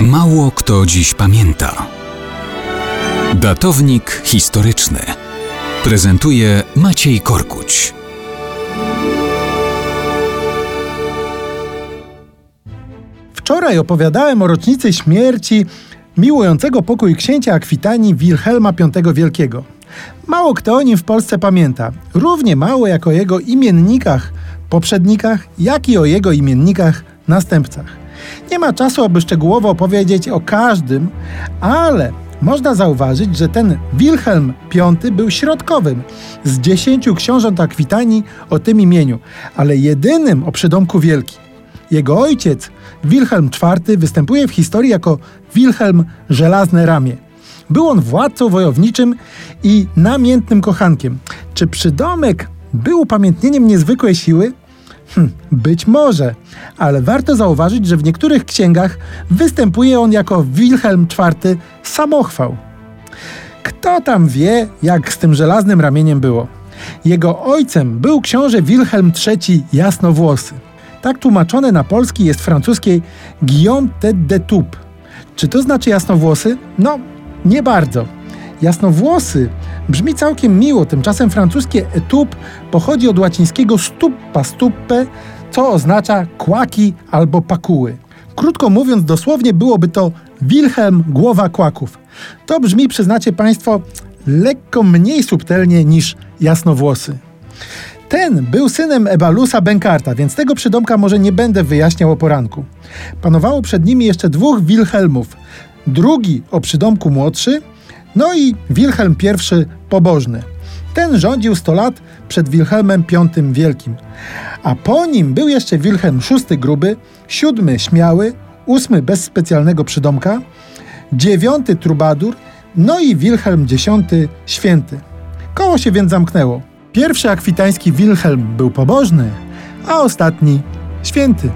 Mało kto dziś pamięta. Datownik historyczny prezentuje Maciej Korkuć. Wczoraj opowiadałem o rocznicy śmierci miłującego pokój księcia Akwitanii Wilhelma V Wielkiego. Mało kto o nim w Polsce pamięta. Równie mało jak o jego imiennikach, poprzednikach, jak i o jego imiennikach, następcach. Nie ma czasu, aby szczegółowo opowiedzieć o każdym, ale można zauważyć, że ten Wilhelm V był środkowym z dziesięciu książąt Akwitanii o tym imieniu, ale jedynym o przydomku Wielki. Jego ojciec, Wilhelm IV, występuje w historii jako Wilhelm Żelazne Ramię. Był on władcą wojowniczym i namiętnym kochankiem. Czy przydomek był upamiętnieniem niezwykłej siły? Hm, być może, ale warto zauważyć, że w niektórych księgach występuje on jako Wilhelm IV samochwał. Kto tam wie, jak z tym żelaznym ramieniem było? Jego ojcem był książę Wilhelm III Jasnowłosy. Tak tłumaczone na polski jest francuskiej Guillaume tête de Toupe. Czy to znaczy jasnowłosy? No, nie bardzo. Jasnowłosy brzmi całkiem miło, tymczasem francuskie etup pochodzi od łacińskiego stuppa stuppe, co oznacza kłaki albo pakuły. Krótko mówiąc, dosłownie byłoby to Wilhelm głowa kłaków. To brzmi, przyznacie Państwo, lekko mniej subtelnie niż jasnowłosy. Ten był synem Ebalusa Benkarta, więc tego przydomka może nie będę wyjaśniał o poranku. Panowało przed nimi jeszcze dwóch Wilhelmów. Drugi o przydomku młodszy, no i Wilhelm I pobożny. Ten rządził 100 lat przed Wilhelmem V Wielkim. A po nim był jeszcze Wilhelm VI gruby, siódmy śmiały, ósmy bez specjalnego przydomka, dziewiąty trubadur, no i Wilhelm X święty. Koło się więc zamknęło. Pierwszy akwitański Wilhelm był pobożny, a ostatni święty.